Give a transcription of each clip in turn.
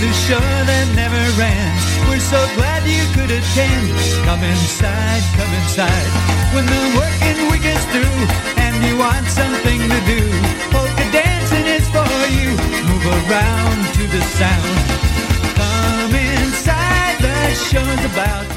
the show that never ends. We're so glad you could attend. Come inside, come inside. When the working week is through and you want something to do, polka dancing is for you. Move around to the sound.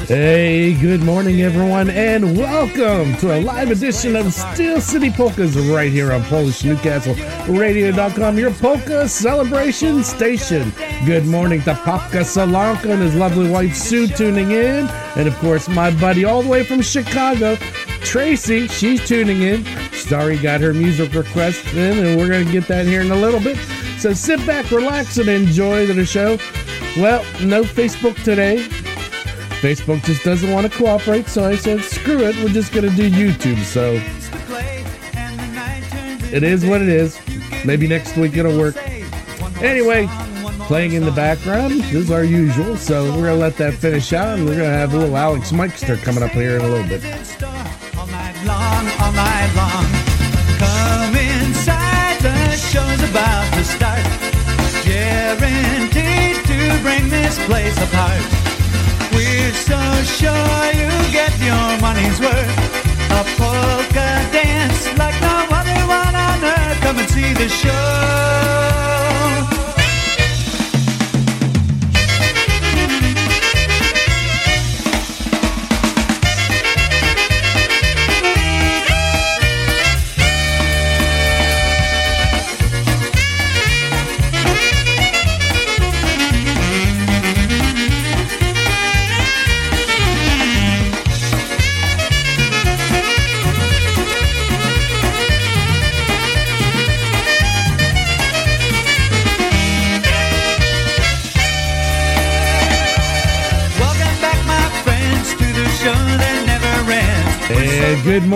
Hey, good morning, everyone, and welcome to a live edition of Steel City Polkas right here on PolishNewcastleRadio.com, your polka celebration station. Good morning to Popka Solanka and his lovely wife Sue tuning in, and of course, my buddy all the way from Chicago, Tracy. She's tuning in. Starry got her music request in, and we're going to get that here in a little bit. So sit back, relax, and enjoy the show. Well, no Facebook today. Facebook just doesn't want to cooperate, so I said, screw it, we're just going to do YouTube. So it is what it is. Maybe next week it'll work. Anyway, playing in the background is our usual, so we're going to let that finish out, and we're going to have a little Alex Meixner coming up here in a little bit. Come inside, the show's about to start. Guaranteed to bring this place apart. We're so sure you get your money's worth. A polka dance like no other one on earth. Come and see the show.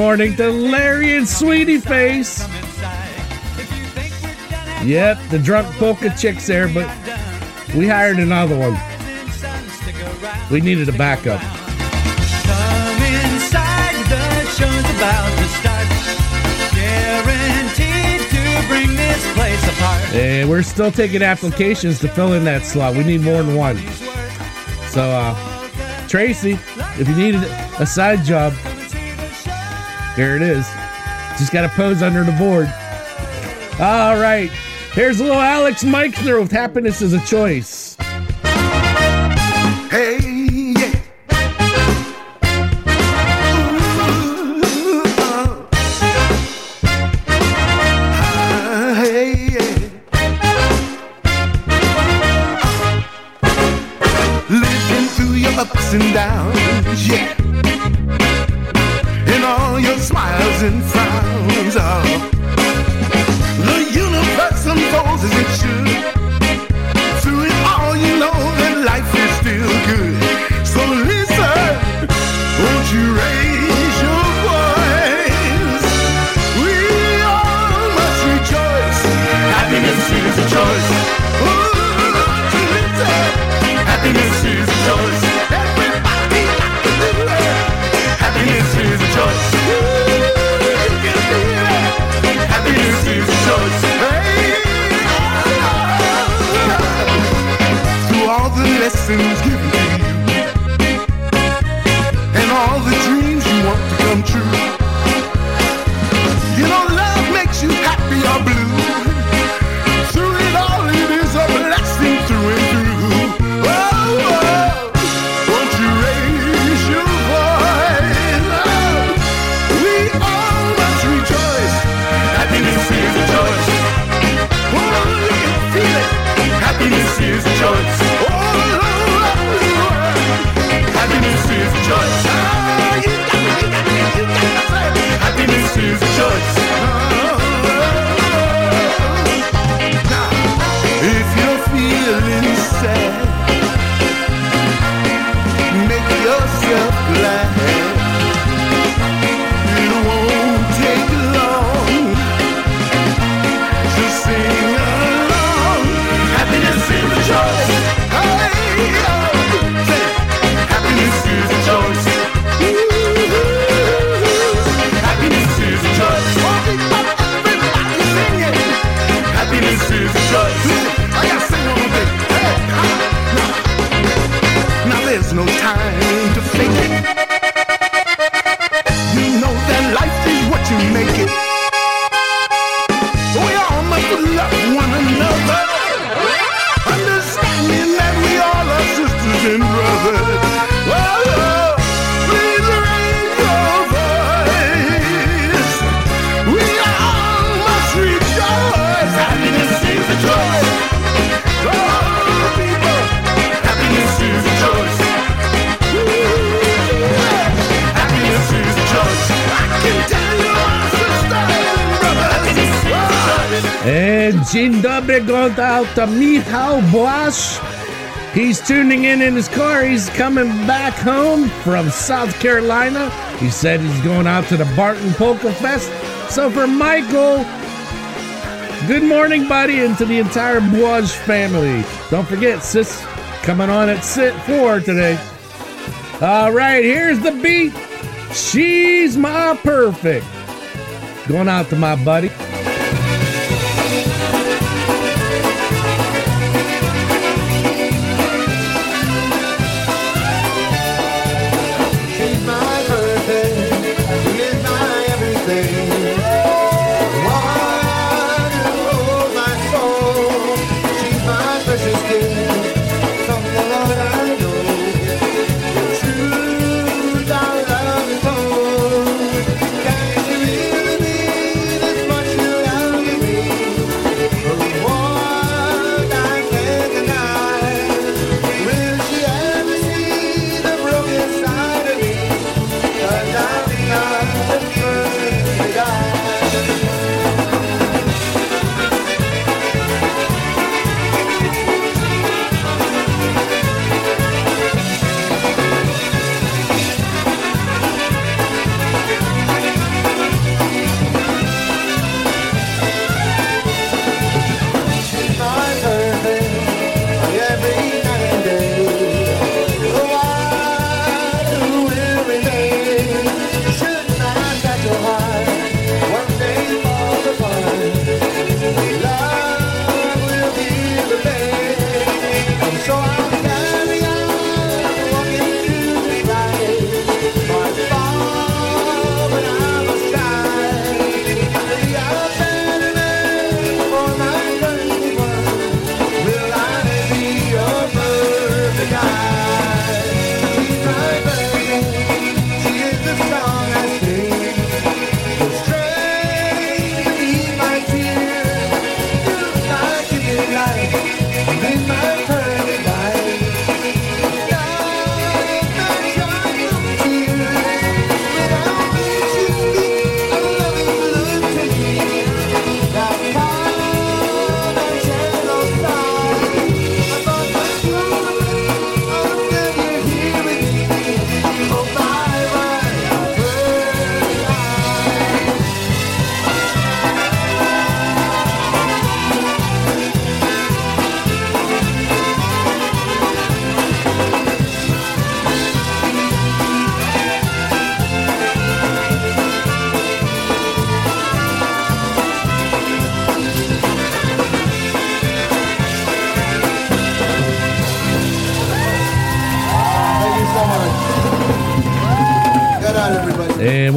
Morning to Larry and Sweetie Face. Come inside. If you think we're done having Yep, the drunk polka chick's there, but we hired another one. Rising sun, stick around, We needed a backup. around. Come inside, the show's about to start. Guaranteed to bring this place apart. And we're still taking applications to fill in that slot. We need more than one. So, uh, Tracy, if you needed a side job, here it is. Just got to pose under the board. All right. Here's little Alex Meixner with Happiness is a Choice. Dzień dobry goes out to Michał Blash. He's tuning in in his car. He's coming back home from South Carolina. He said he's going out to the Barton Polka Fest. So for Michael, good morning, buddy, and to the entire Bois family. Don't forget, sis coming on at sit four today. All right, here's the beat. She's my perfect. Going out to my buddy.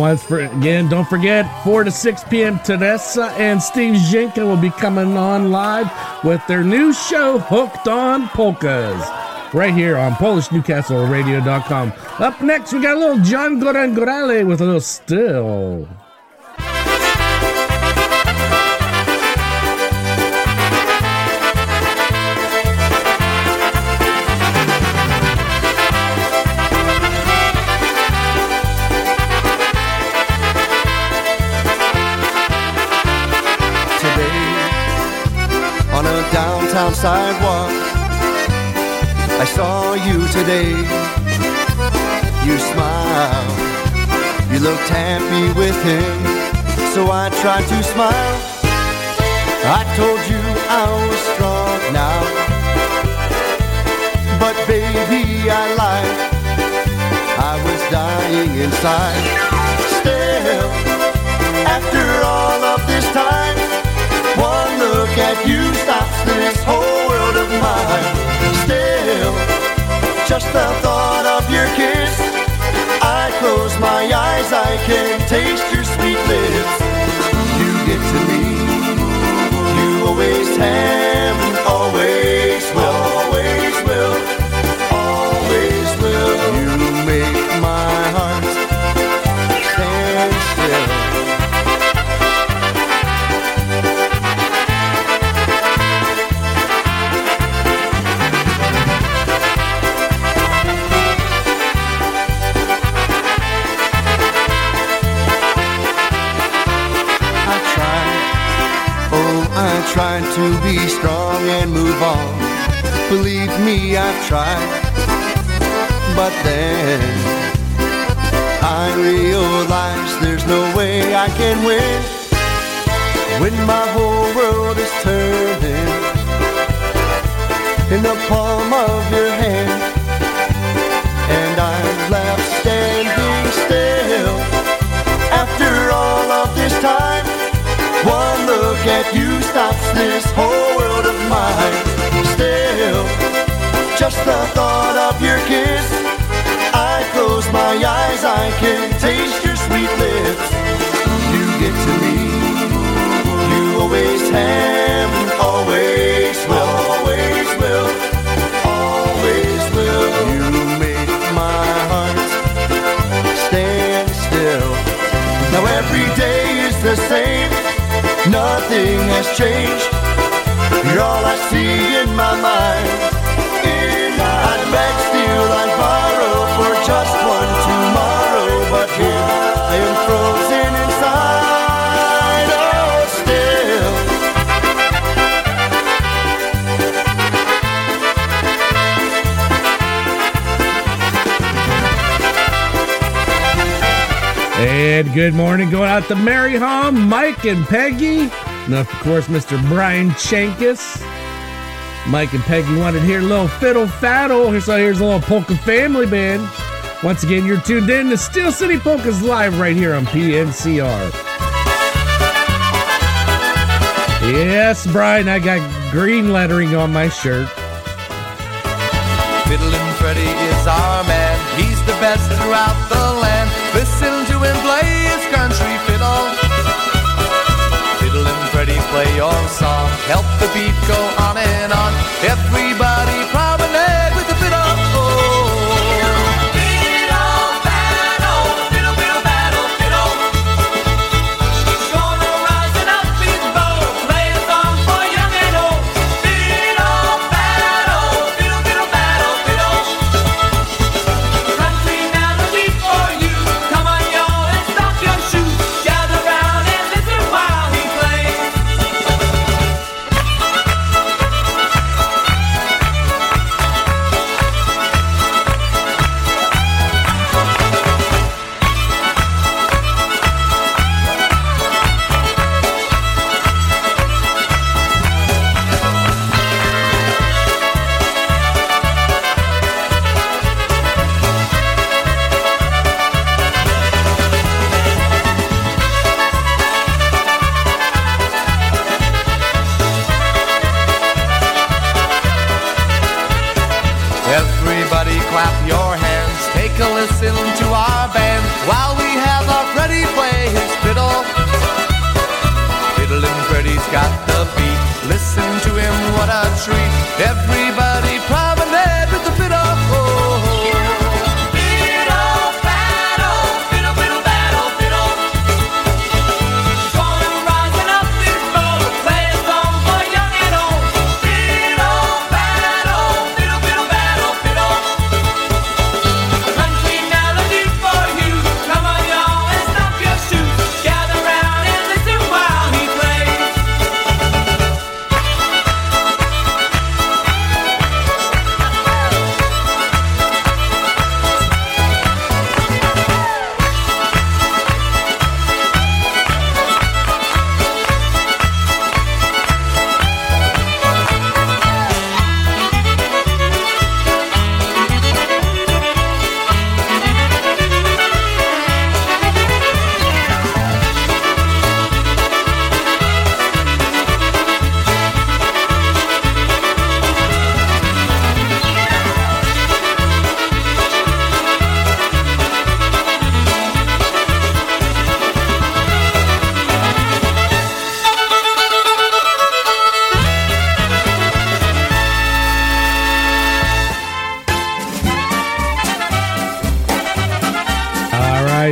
Once for again, don't forget 4 to 6 p.m. Teresa and Steve Jenka will be coming on live with their new show, Hooked on Polkas, right here on PolishNewcastleRadio.com. Up next, we got a little John Gora and Gorale with a little still. With him. So I tried to smile. I told you I was strong now. But baby, I lied. I was dying inside. Still, after all of this time, one look at you stops this whole world of mine. Still, just the thought of your kiss. Close my eyes, I can taste your sweet lips. You get to me, you always have always will, trying to be strong and move on. Believe me, I've tried. But then I realize there's no way I can win when my whole world is turning in the palm of your hand the thought of your kiss. I close my eyes, I can taste your sweet lips. You get to me, you always have, always will, always will, always will. You make my heart stand still. Now every day is the same, nothing has changed. You're all I see in my mind. Steal, and borrow for just one tomorrow, but here I am frozen inside. Oh, still. And good morning going out to Mary Hom, Mike and Peggy. And of course, Mr. Brian Chankus. Mike and Peggy wanted to hear a little fiddle faddle. So uh, here's a little polka family band. Once again, you're tuned in to Steel City Polkas live right here on PNCR. Yes, Brian, I got green lettering on my shirt. Fiddlin' Freddy is our man. He's the best throughout the land. Listen to him play his country Play your song. Help the beat go on and on. Everybody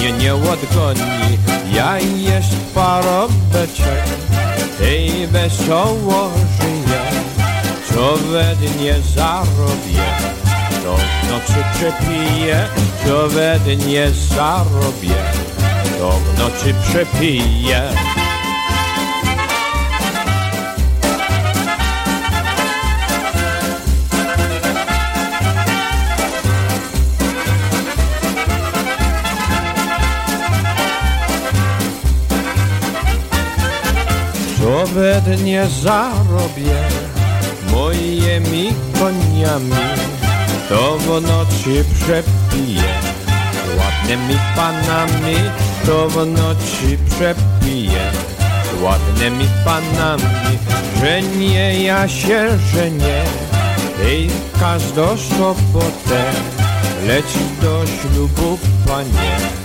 Mnie nie odgoni, ja jest parobeczek, tej wesoło żyję, co we dnie zarobię, to w nocy przepiję, co we dnie zarobię, to w nocy przepiję. Dnie zarobię moimi koniami, to w nocy przepiję. Ładnymi panami, to w nocy przepiję. Ładnymi panami, że nie ja się żenię. Ej, każdą sobotę leć do ślubu, panie.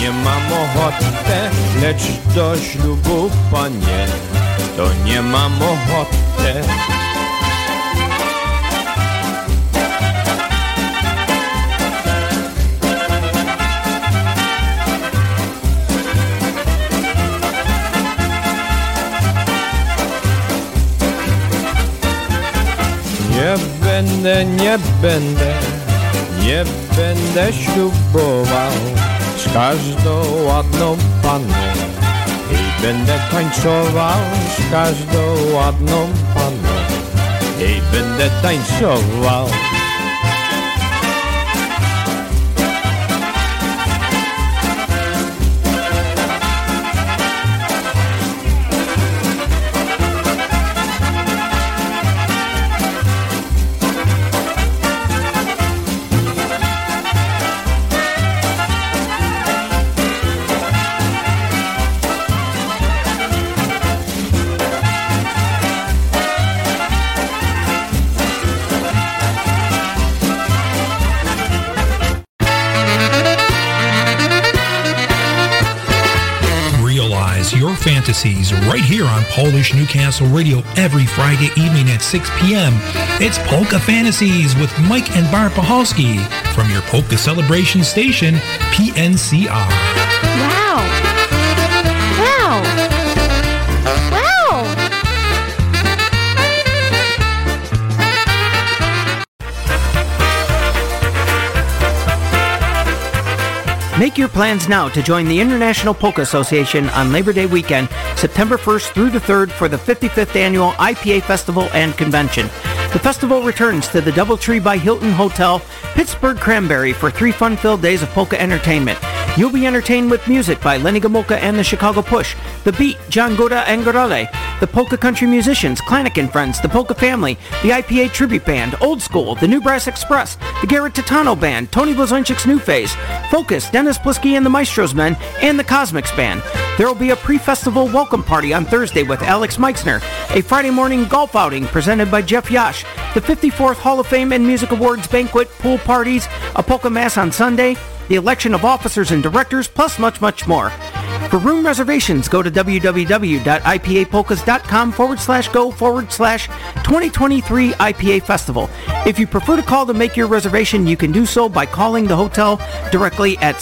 Nie mam ochotę, lecz do ślubu, panie, to nie mam ochotę. Nie będę, nie będę, nie będę ślubował każdą ładną panną i będę tańcował z każdą ładną panną i będę tańcował. Fantasies right here on Polish Newcastle Radio every Friday evening at 6 p.m. It's Polka Fantasies with Mike and Bar Pahalski from your Polka Celebration station, PNCR. Wow. Make your plans now to join the International Polka Association on Labor Day weekend, September 1st through the 3rd for the 55th annual IPA Festival and Convention. The festival returns to the Doubletree by Hilton Hotel, Pittsburgh Cranberry for three fun-filled days of polka entertainment. You'll be entertained with music by Lenny Gomulka and the Chicago Push, The Beat, John Gora and Gorale, the Polka Country Musicians, Klanik and Friends, the Polka Family, the IPA Tribute Band, Old School, the New Brass Express, the Garrett Tatano Band, Tony Blazonczyk's New Phase, Focus, Dennis Polisky and the Maestros Men, and the Cosmics Band. There will be a pre-festival welcome party on Thursday with Alex Meixner, a Friday morning golf outing presented by Jeff Yash, the 54th Hall of Fame and Music Awards banquet, pool parties, a polka mass on Sunday, the election of officers and directors, plus much, much more. For room reservations, go to www.ipapolkas.com forward slash go forward slash 2023 IPA Festival. If you prefer to call to make your reservation, you can do so by calling the hotel directly at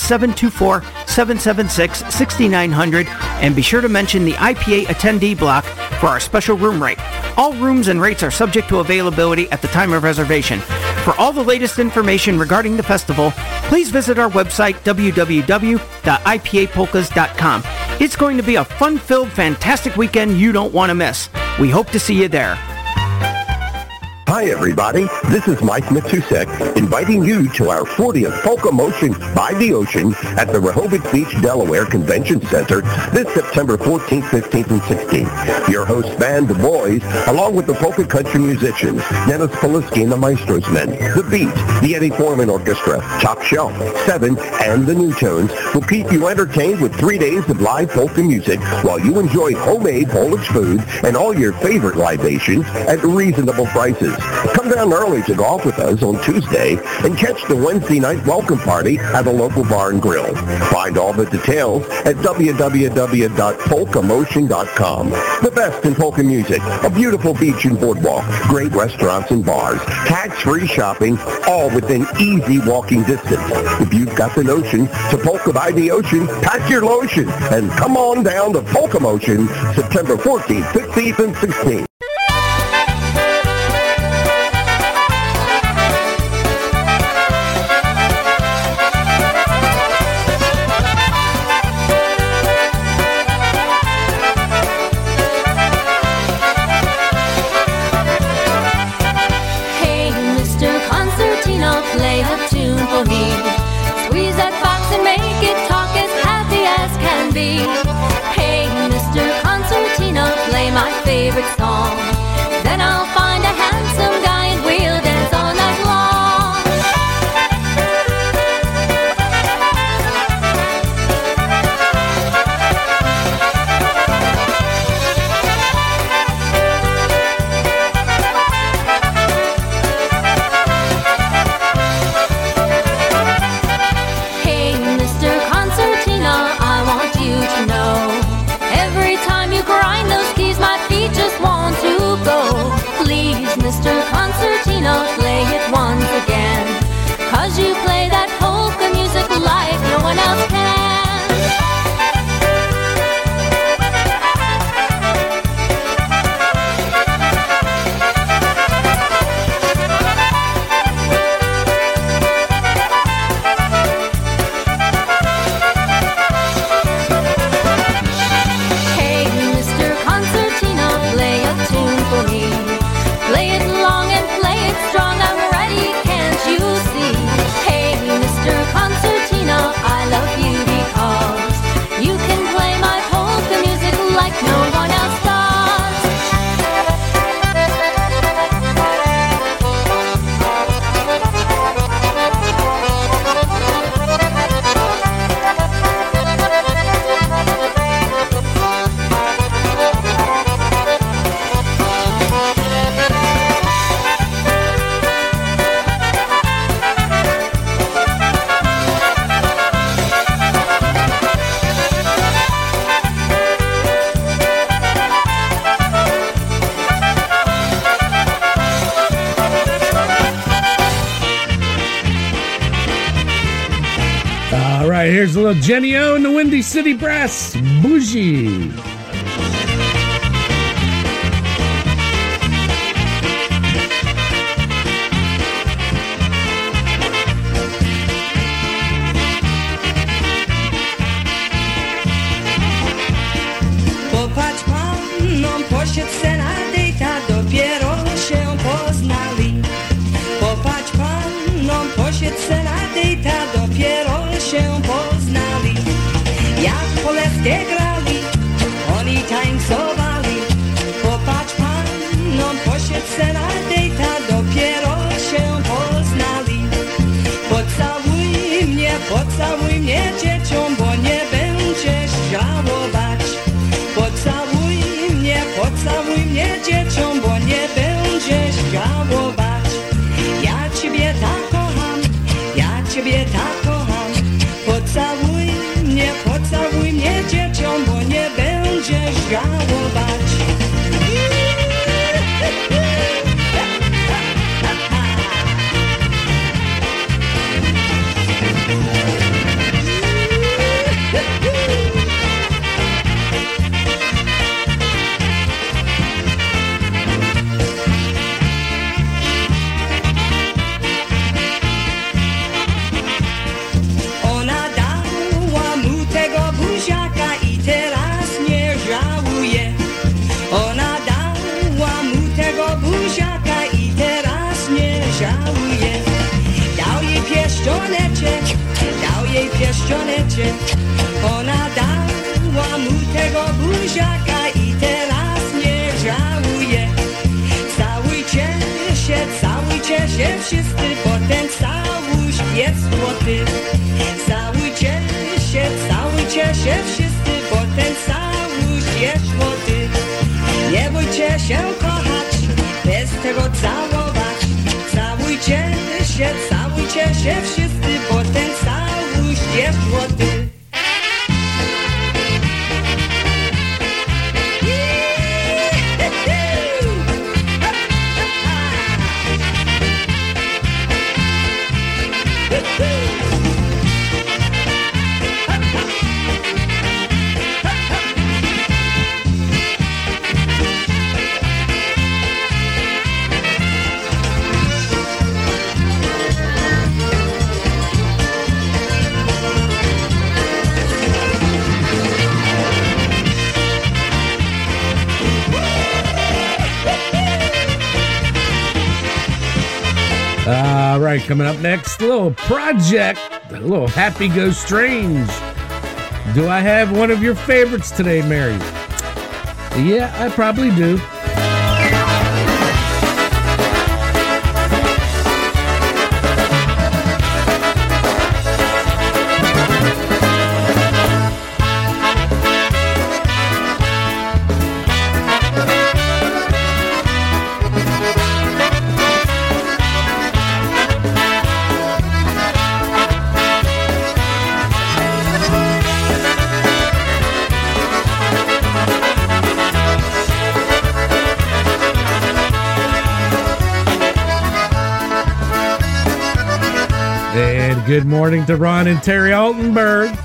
724-776-6900 and be sure to mention the IPA attendee block for our special room rate. All rooms and rates are subject to availability at the time of reservation. For all the latest information regarding the festival, please visit our website www.ipapolkas.com. It's going to be a fun-filled, fantastic weekend you don't want to miss. We hope to see you there. Hi, everybody. This is Mike Matusek inviting you to our 40th Polka Motions by the Ocean at the Rehoboth Beach, Delaware Convention Center this September 14th, 15th, and 16th. Your host band, The Boys, along with the polka country musicians, Dennis Polisky and the Maestros Men, The Beat, the Eddie Forman Orchestra, Top Shelf, Seven, and the New Tones will keep you entertained with three days of live polka music while you enjoy homemade Polish food and all your favorite libations at reasonable prices. Come down early to golf with us on Tuesday and catch the Wednesday night welcome party at the local bar and grill. Find all the details at www.polkamotion.com. The best in polka music, a beautiful beach and boardwalk, great restaurants and bars, tax-free shopping, all within easy walking distance. If you've got the notion to polka by the ocean, pack your lotion and come on down to Polka Motion September 14th, 15th, and 16th. Jenny O and the Windy City Brass, Bougie. God. Całujcie się right, coming up next, a little project, a little happy go strange. Do I have one of your favorites today, Mary? Yeah, I probably do. Good morning to Ron and Terry Altenberg.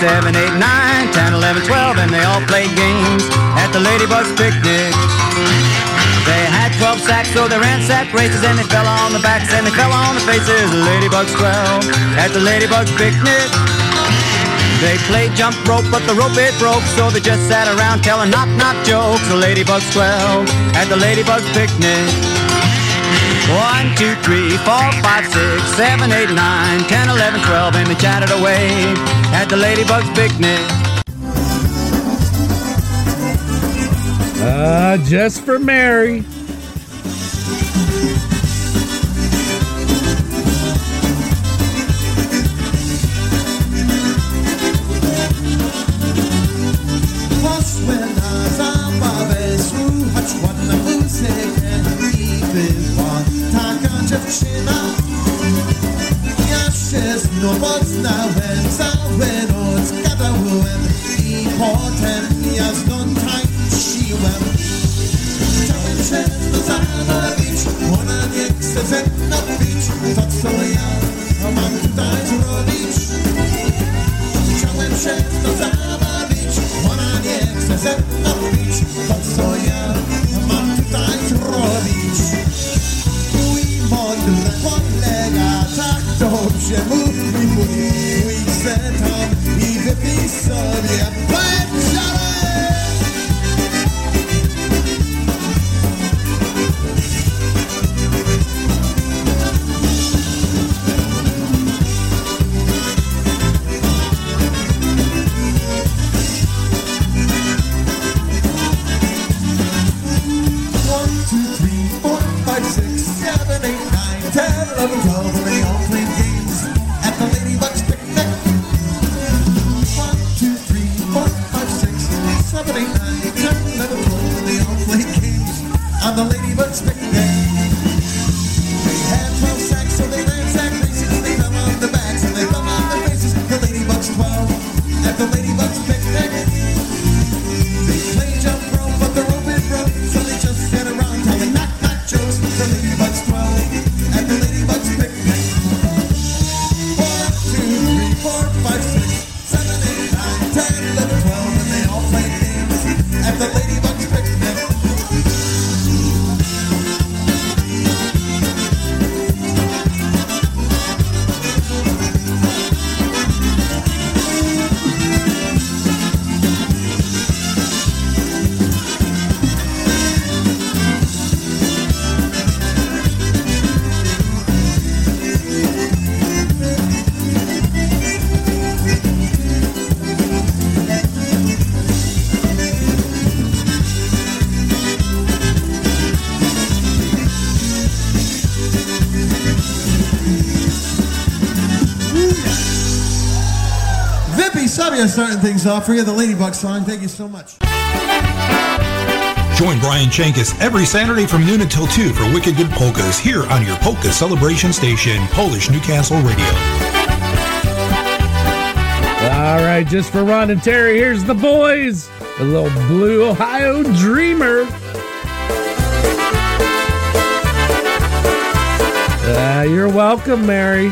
7, 8, 9, 10, 11, 12, and they all played games at the Ladybugs picnic. They had 12 sacks, so they ransacked races, and they fell on the backs, and they fell on the faces. Ladybugs 12 at the Ladybugs picnic. They played jump rope, but the rope it broke, so they just sat around telling knock knock jokes. The Ladybugs 12 at the Ladybugs picnic. One, two, three, four, five, six, seven, eight, nine, ten, eleven, twelve, and they chatted away at the Ladybug's picnic. Uh, just for Mary. starting things off. We got the Ladybug song. Thank you so much. Join Brian Chankis every Saturday from noon until 2 for Wicked Good Polkas here on your Polka Celebration Station, Polish Newcastle Radio. All right, just for Ron and Terry, here's the boys, the little blue Ohio dreamer. Uh, you're welcome, Mary.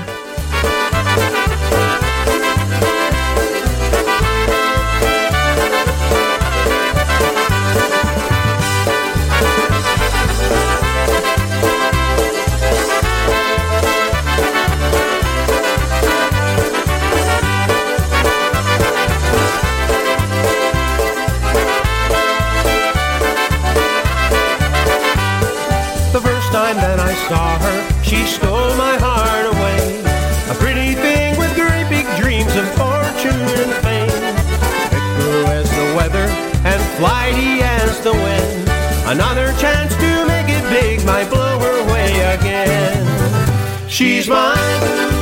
Another chance to make it big might blow her away again. She's mine.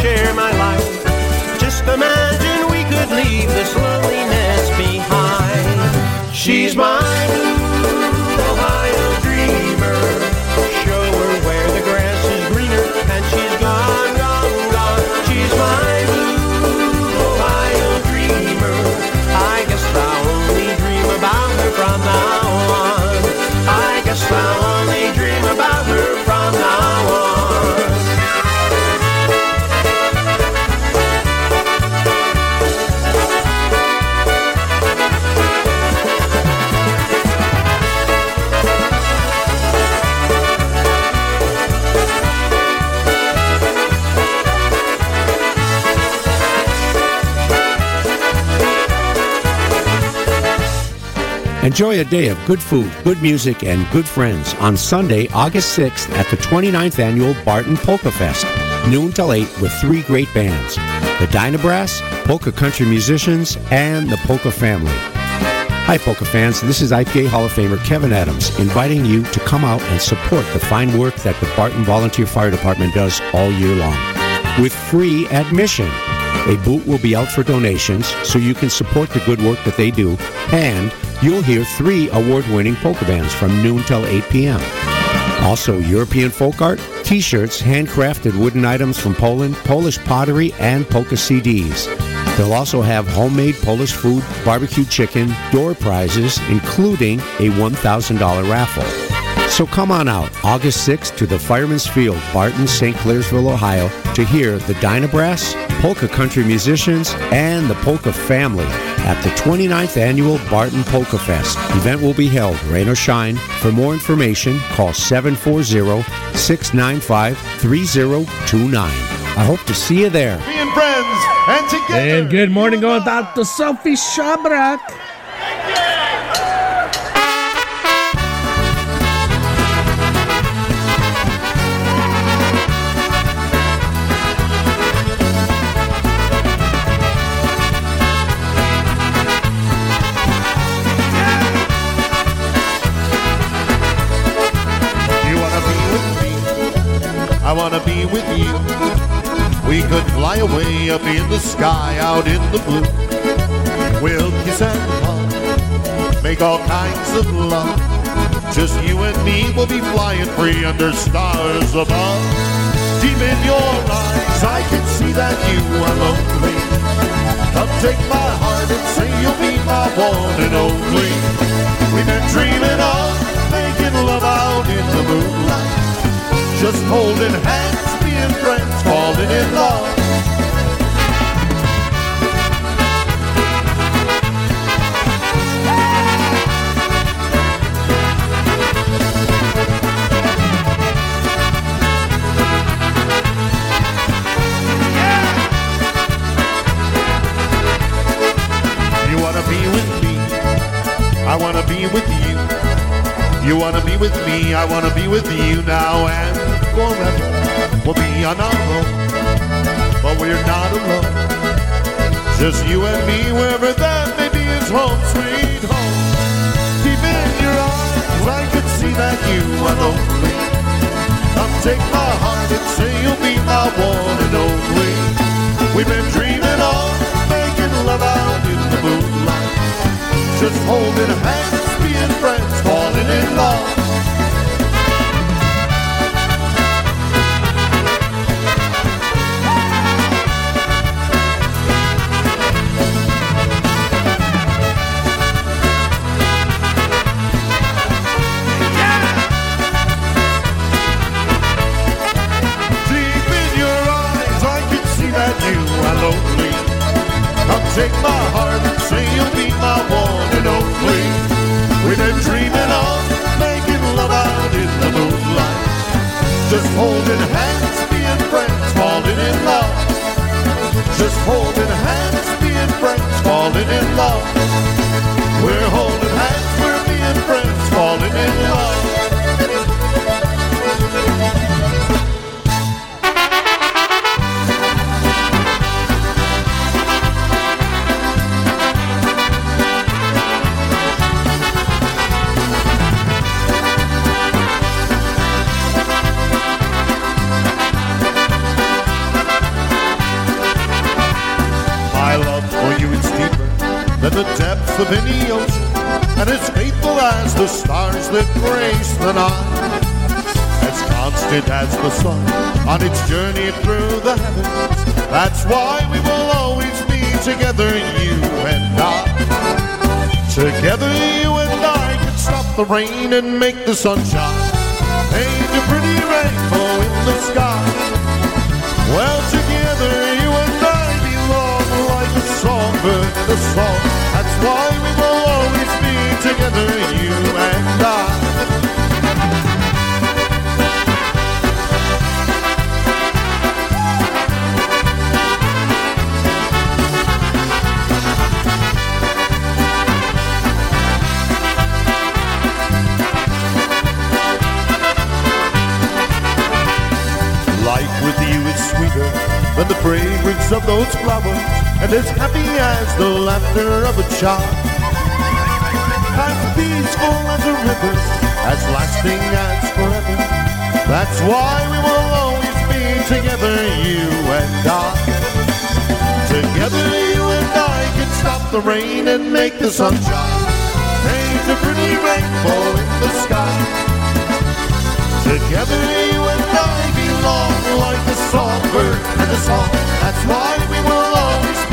share my life. Just a man Enjoy a day of good food, good music, and good friends on Sunday, August 6th at the 29th Annual Barton Polka Fest, noon till 8 with three great bands, the Dynabrass, Polka Country Musicians, and the Polka Family. Hi, polka fans. This is IPA Hall of Famer Kevin Adams inviting you to come out and support the fine work that the Barton Volunteer Fire Department does all year long. With free admission, a boot will be out for donations so you can support the good work that they do and you'll hear three award winning polka bands from noon till 8 p.m. Also, European folk art, t shirts, handcrafted wooden items from Poland, Polish pottery, and polka CDs. They'll also have homemade Polish food, barbecue chicken, door prizes, including a $1,000 raffle. So come on out August 6th to the Fireman's Field, Barton, St. Clairsville, Ohio, to hear the Dyna Brass, Polka Country musicians, and the Polka family at the 29th Annual Barton Polka Fest. Event will be held, rain or shine. For more information, call 740-695-3029. I hope to see you there. Being friends and together. And good morning going out to Sophie Shabrak. Fly away up in the sky, out in the blue. We'll kiss and hug, make all kinds of love. Just you and me will be flying free under stars above. Deep in your eyes, I can see that you are lonely. Come take my heart and say you'll be my one and only. We've been dreaming of making love out in the moonlight. Just holding hands, being friends, falling in love. With you. You wanna be with me? I wanna be with you now and forever. We'll be on our own, but we're not alone. Just you and me, wherever that may be, is home, sweet home. Deep in your eyes, I can see that you are lonely. Come take my heart and say you'll be my one and only. We've been dreaming of making love out in the moonlight. Just holding hands, being friends, falling in love. Deep in your eyes, I can see that you are lonely. Come take my heart say you'll be my one holding hands, being friends, falling in love. Just holding hands, being friends, falling in love. We're holding hands, we're being friends, falling in love. Grace the night, as constant as the sun on its journey through the heavens. That's why we will always be together, you and I. Together, you and I can stop the rain and make the sun shine. Paint a pretty rainbow in the sky. Well, together you and I belong like a songbird and a song. That's why together, you and I. Life with you is sweeter than the fragrance of those flowers, and as happy as the laughter of a child. As peaceful as a river, as lasting as forever. That's why we will always be together, you and I. Together, you and I can stop the rain and make the sun shine. Paint a pretty rainbow in the sky. Together, you and I belong like a songbird and a song. That's why we will always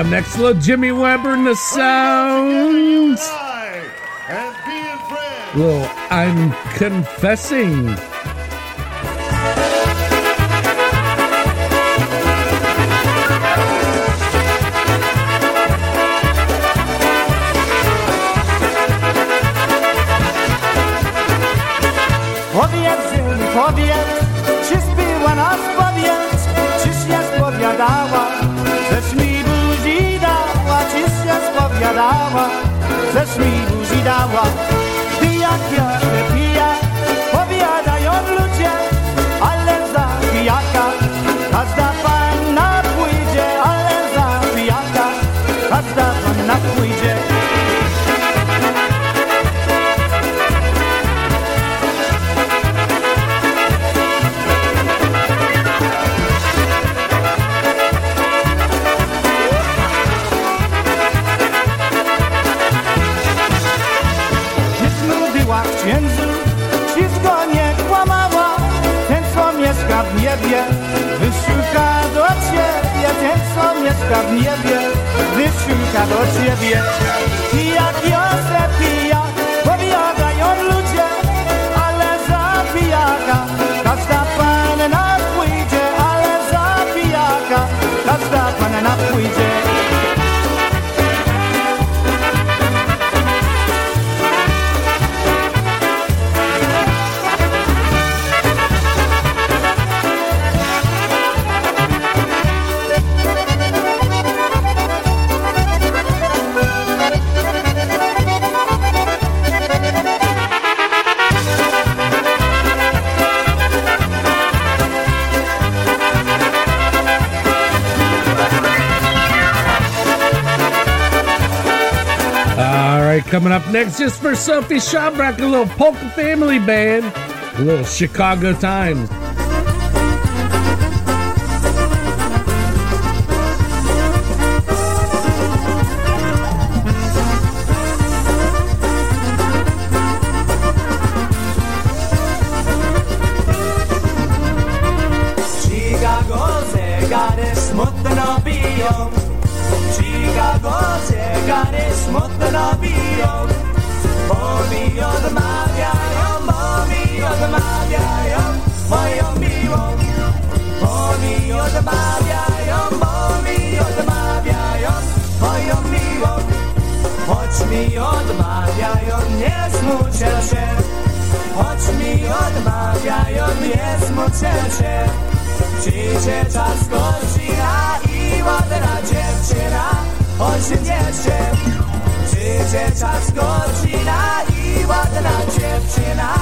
up next, little Jimmy Weber and the Sounds. Little I'm confessing. Wyszuka do coming up next, just for Sophie Shabrak, a little polka family band, a little Chicago Times. Choć mi odmawiają, nie smucę się Choć mi odmawiają, nie smucę się Przyjdzie czas godzina i ładna dziewczyna osiągniecie. Przyjdzie czas godzina i ładna dziewczyna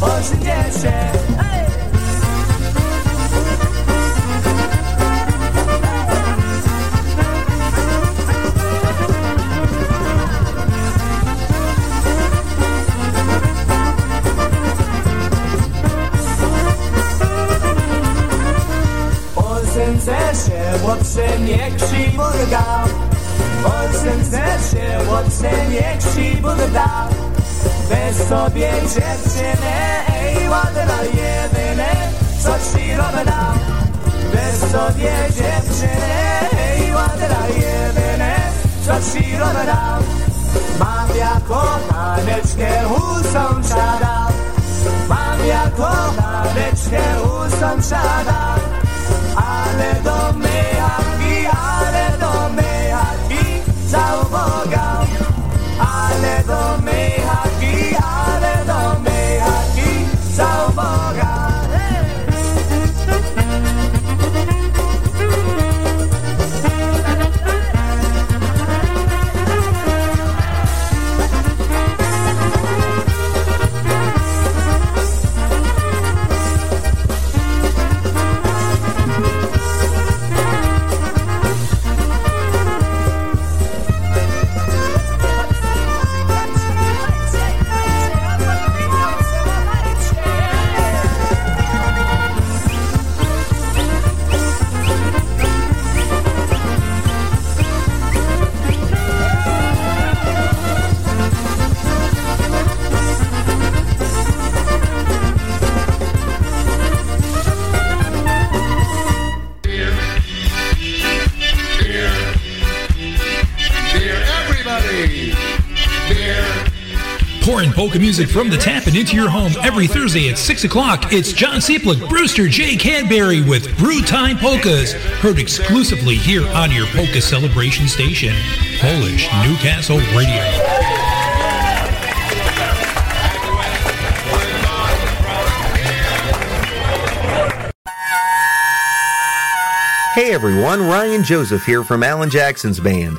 osiągniecie. Hey! chłopcze nie krzyj, bo da Ojcem znacie, chłopcze nie krzyj, da. Sobie dziewczynę, ej ładna jedynę, co ci robię Bez sobie dziewczynę, ej ładna jedynę, co ci robię Mam jako taneczkę u sąsiada Mam jako taneczkę u sąsiada Ale do mej chatki, ale polka music from the tap and into your home every Thursday at 6 o'clock. It's John Seplick, Brewster J. Cadbury with Brew Time Polkas. Heard exclusively here on your polka celebration station, Polish Newcastle Radio. Hey everyone, Ryan Joseph here from Alan Jackson's band.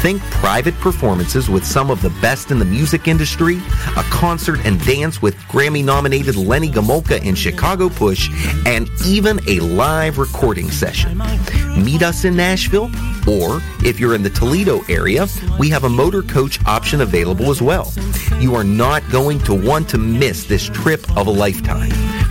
Think private performances with some of the best in the music industry, a concert and dance with Grammy nominated Lenny Gomulka and Chicago Push, and even a live recording session. Meet us in Nashville, or if you're in the Toledo area, we have a motor coach option available as well. You are not going to want to miss this trip of a lifetime.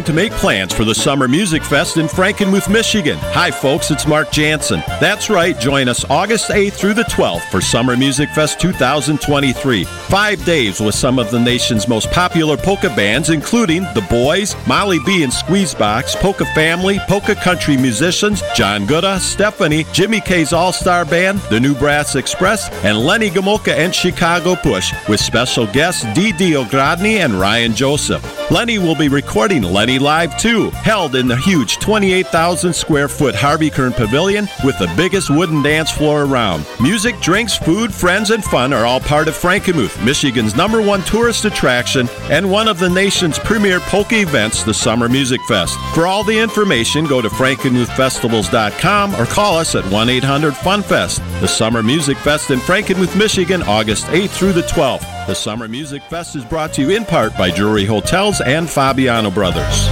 Time to make plans for the Summer Music Fest in Frankenmuth, Michigan. Hi, folks, it's Mark Jansen. That's right, join us August 8th through the 12th for Summer Music Fest 2023. Five days with some of the nation's most popular polka bands, including The Boys, Molly B and Squeezebox, Polka Family, Polka Country musicians, John Gora, Stephanie, Jimmy K's All Star Band, The New Brass Express, and Lenny Gomulka and Chicago Push, with special guests Didi Ogrodny and Ryan Joseph. Lenny will be recording Lenny Live 2, held in the huge 28,000 square foot Harvey Kern Pavilion with the biggest wooden dance floor around. Music, drinks, food, friends, and fun are all part of Frankenmuth, Michigan's number one tourist attraction and one of the nation's premier polka events, the Summer Music Fest. For all the information, go to frankenmuthfestivals.com or call us at 1 800 FUNFEST. The Summer Music Fest in Frankenmuth, Michigan, August 8th through the 12th. The Summer Music Fest is brought to you in part by Drury Hotels and Fabiano Brothers.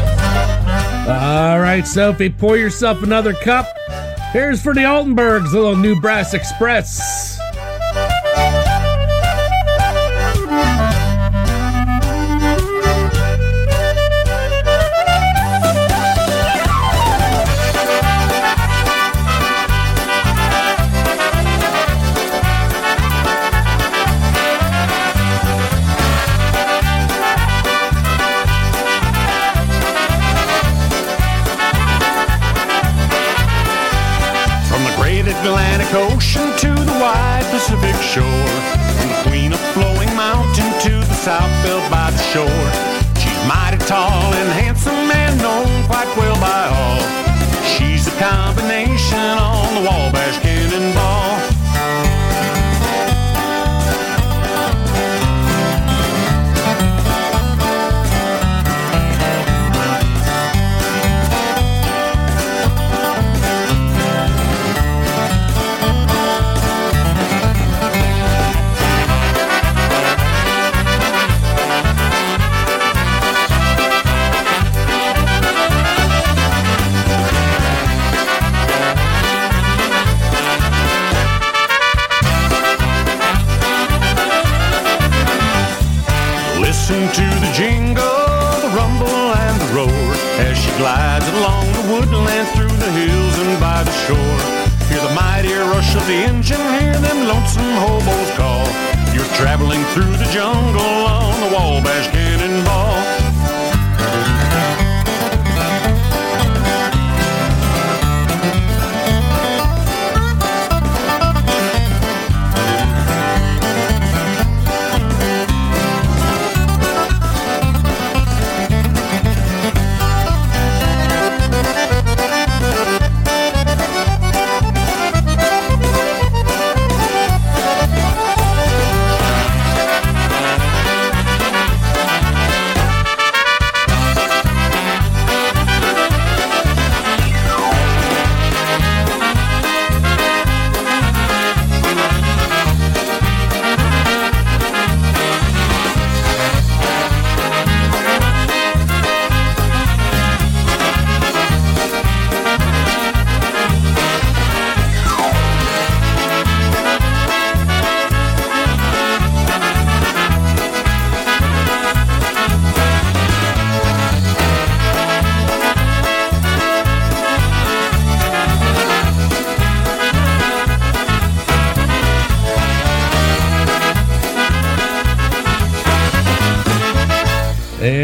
All right, Sophie, pour yourself another cup. Here's for the Altenbergs, a little New Brass Express.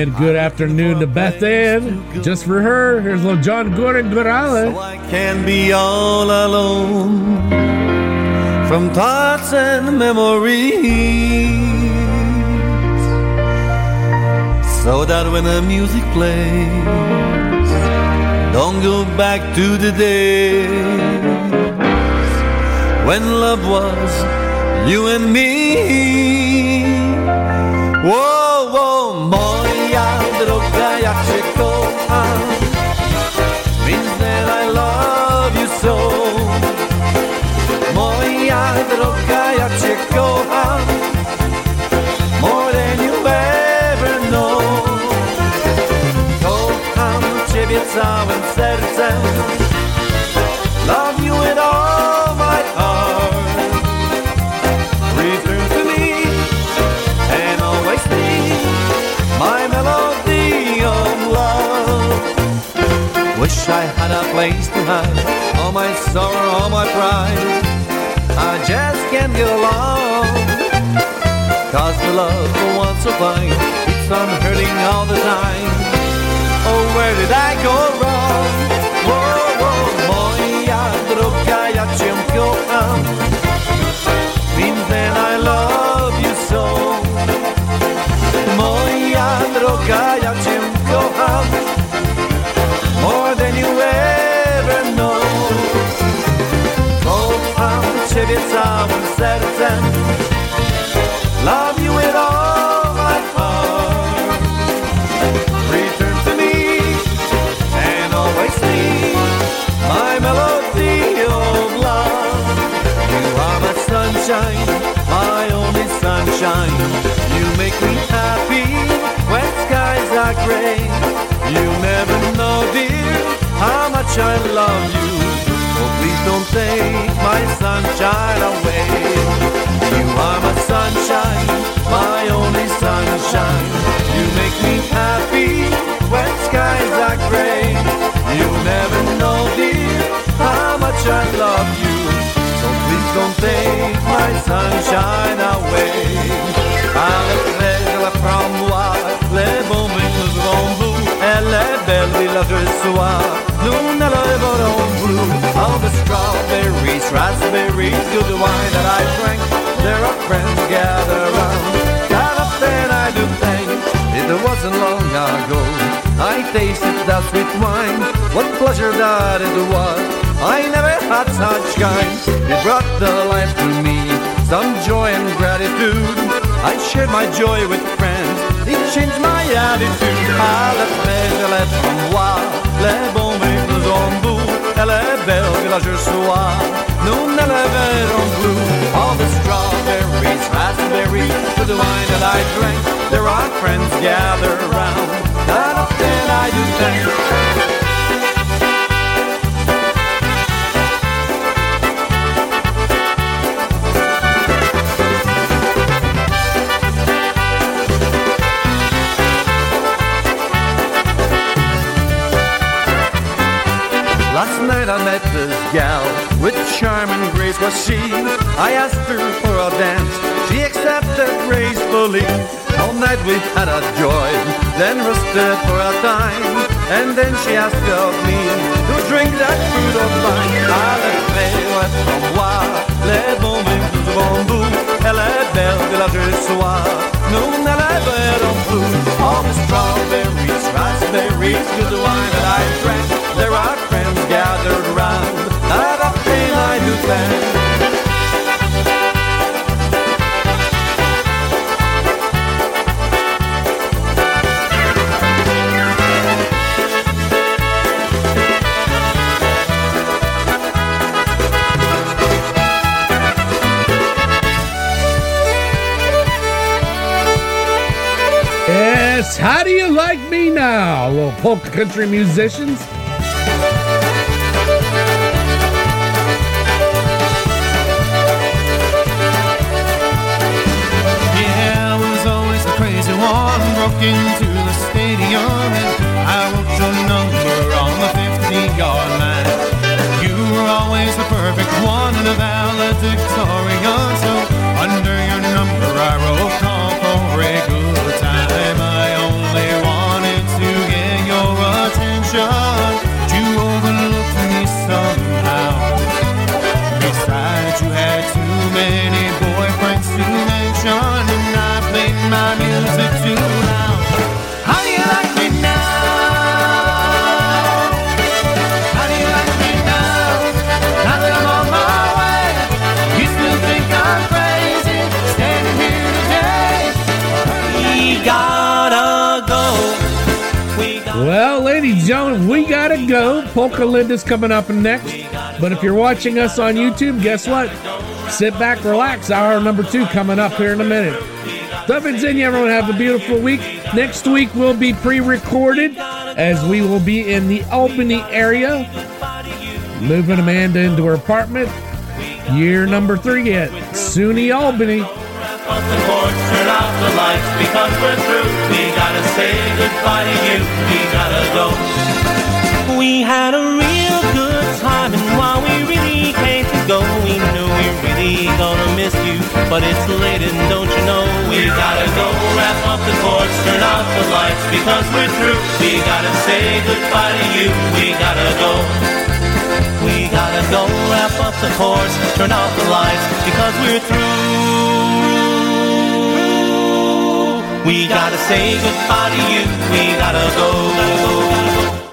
And good afternoon to Beth Ann. Just for her, here's little John Gora and Gorale. can be all alone from thoughts and memories. So that when the music plays, don't go back to the days when love was you and me. Droga, ja cię more than you ever know. Love you with all my heart. Return to me and always be my melody of love. Wish I had a place to hide all my sorrow, all my pride. Just can't get along. Cause the love for once so fine keeps on hurting all the time. Oh, where did I go wrong? Whoa, whoa, moja droga, ja cię kocham. Um. Means that I love you so. Moja droga, ja cię kocham um. Ciebie całym sercem. Love you with all my heart. Return to me and always be my melody of love. You are my sunshine, my only sunshine. You make me happy when skies are gray. You never know, dear, how much I love you. So please don't take my sunshine away. You are my sunshine, my only sunshine. You make me happy when skies are gray. You'll never know, dear, how much I love you. So please don't take my sunshine away. À les belles îles de soie. Nous ne le voulons plus. All the strawberries, raspberries, good wine that I drank. There are friends gathered round. That often I do think it wasn't long ago. I tasted that sweet wine. What pleasure that it was. I never had such kind. It brought the life to me, some joy and gratitude. I shared my joy with friends. It changed my attitude. Ah, elle est pour moi. Les bons vivres en bout. Elle est belle, village soir. Nous ne la verrons plus. All the strawberries, raspberries, to the wine that I drank. There are friends gathered around. Not often I do thank. Night I met this gal with charm and grace was she. I asked her for a dance, she accepted gracefully. All night we had a joy, then rested for a time, and then she asked of me to drink that fruit of mine. Ah, le fait pour moi, les bons vins de bambou, elle est belle de la deux soir. Nous ne la verrons plus. All the strawberries, raspberries, the wine that I drank. There are friends gathered round. How do you like me now, little polka country musicians? Into the stadium Polka Linda's coming up next. But if you're watching us on YouTube, guess what? Sit back, relax. Hour number two coming up here in a minute. Duffins in, everyone have a beautiful week. Next week will be pre-recorded as we will be in the Albany area. Moving Amanda into her apartment. Year number three yet. SUNY Albany. Because we're through. We gotta say goodbye to you. We gotta go. Had a real good time, and while we really hate to go, we knew we really gonna miss you. But it's late, and don't you know we gotta go? Wrap up the porch, turn off the lights because we're through. We gotta say goodbye to you. We gotta go. We gotta go wrap up the porch, turn off the lights because we're through. We gotta say goodbye to you. We gotta go.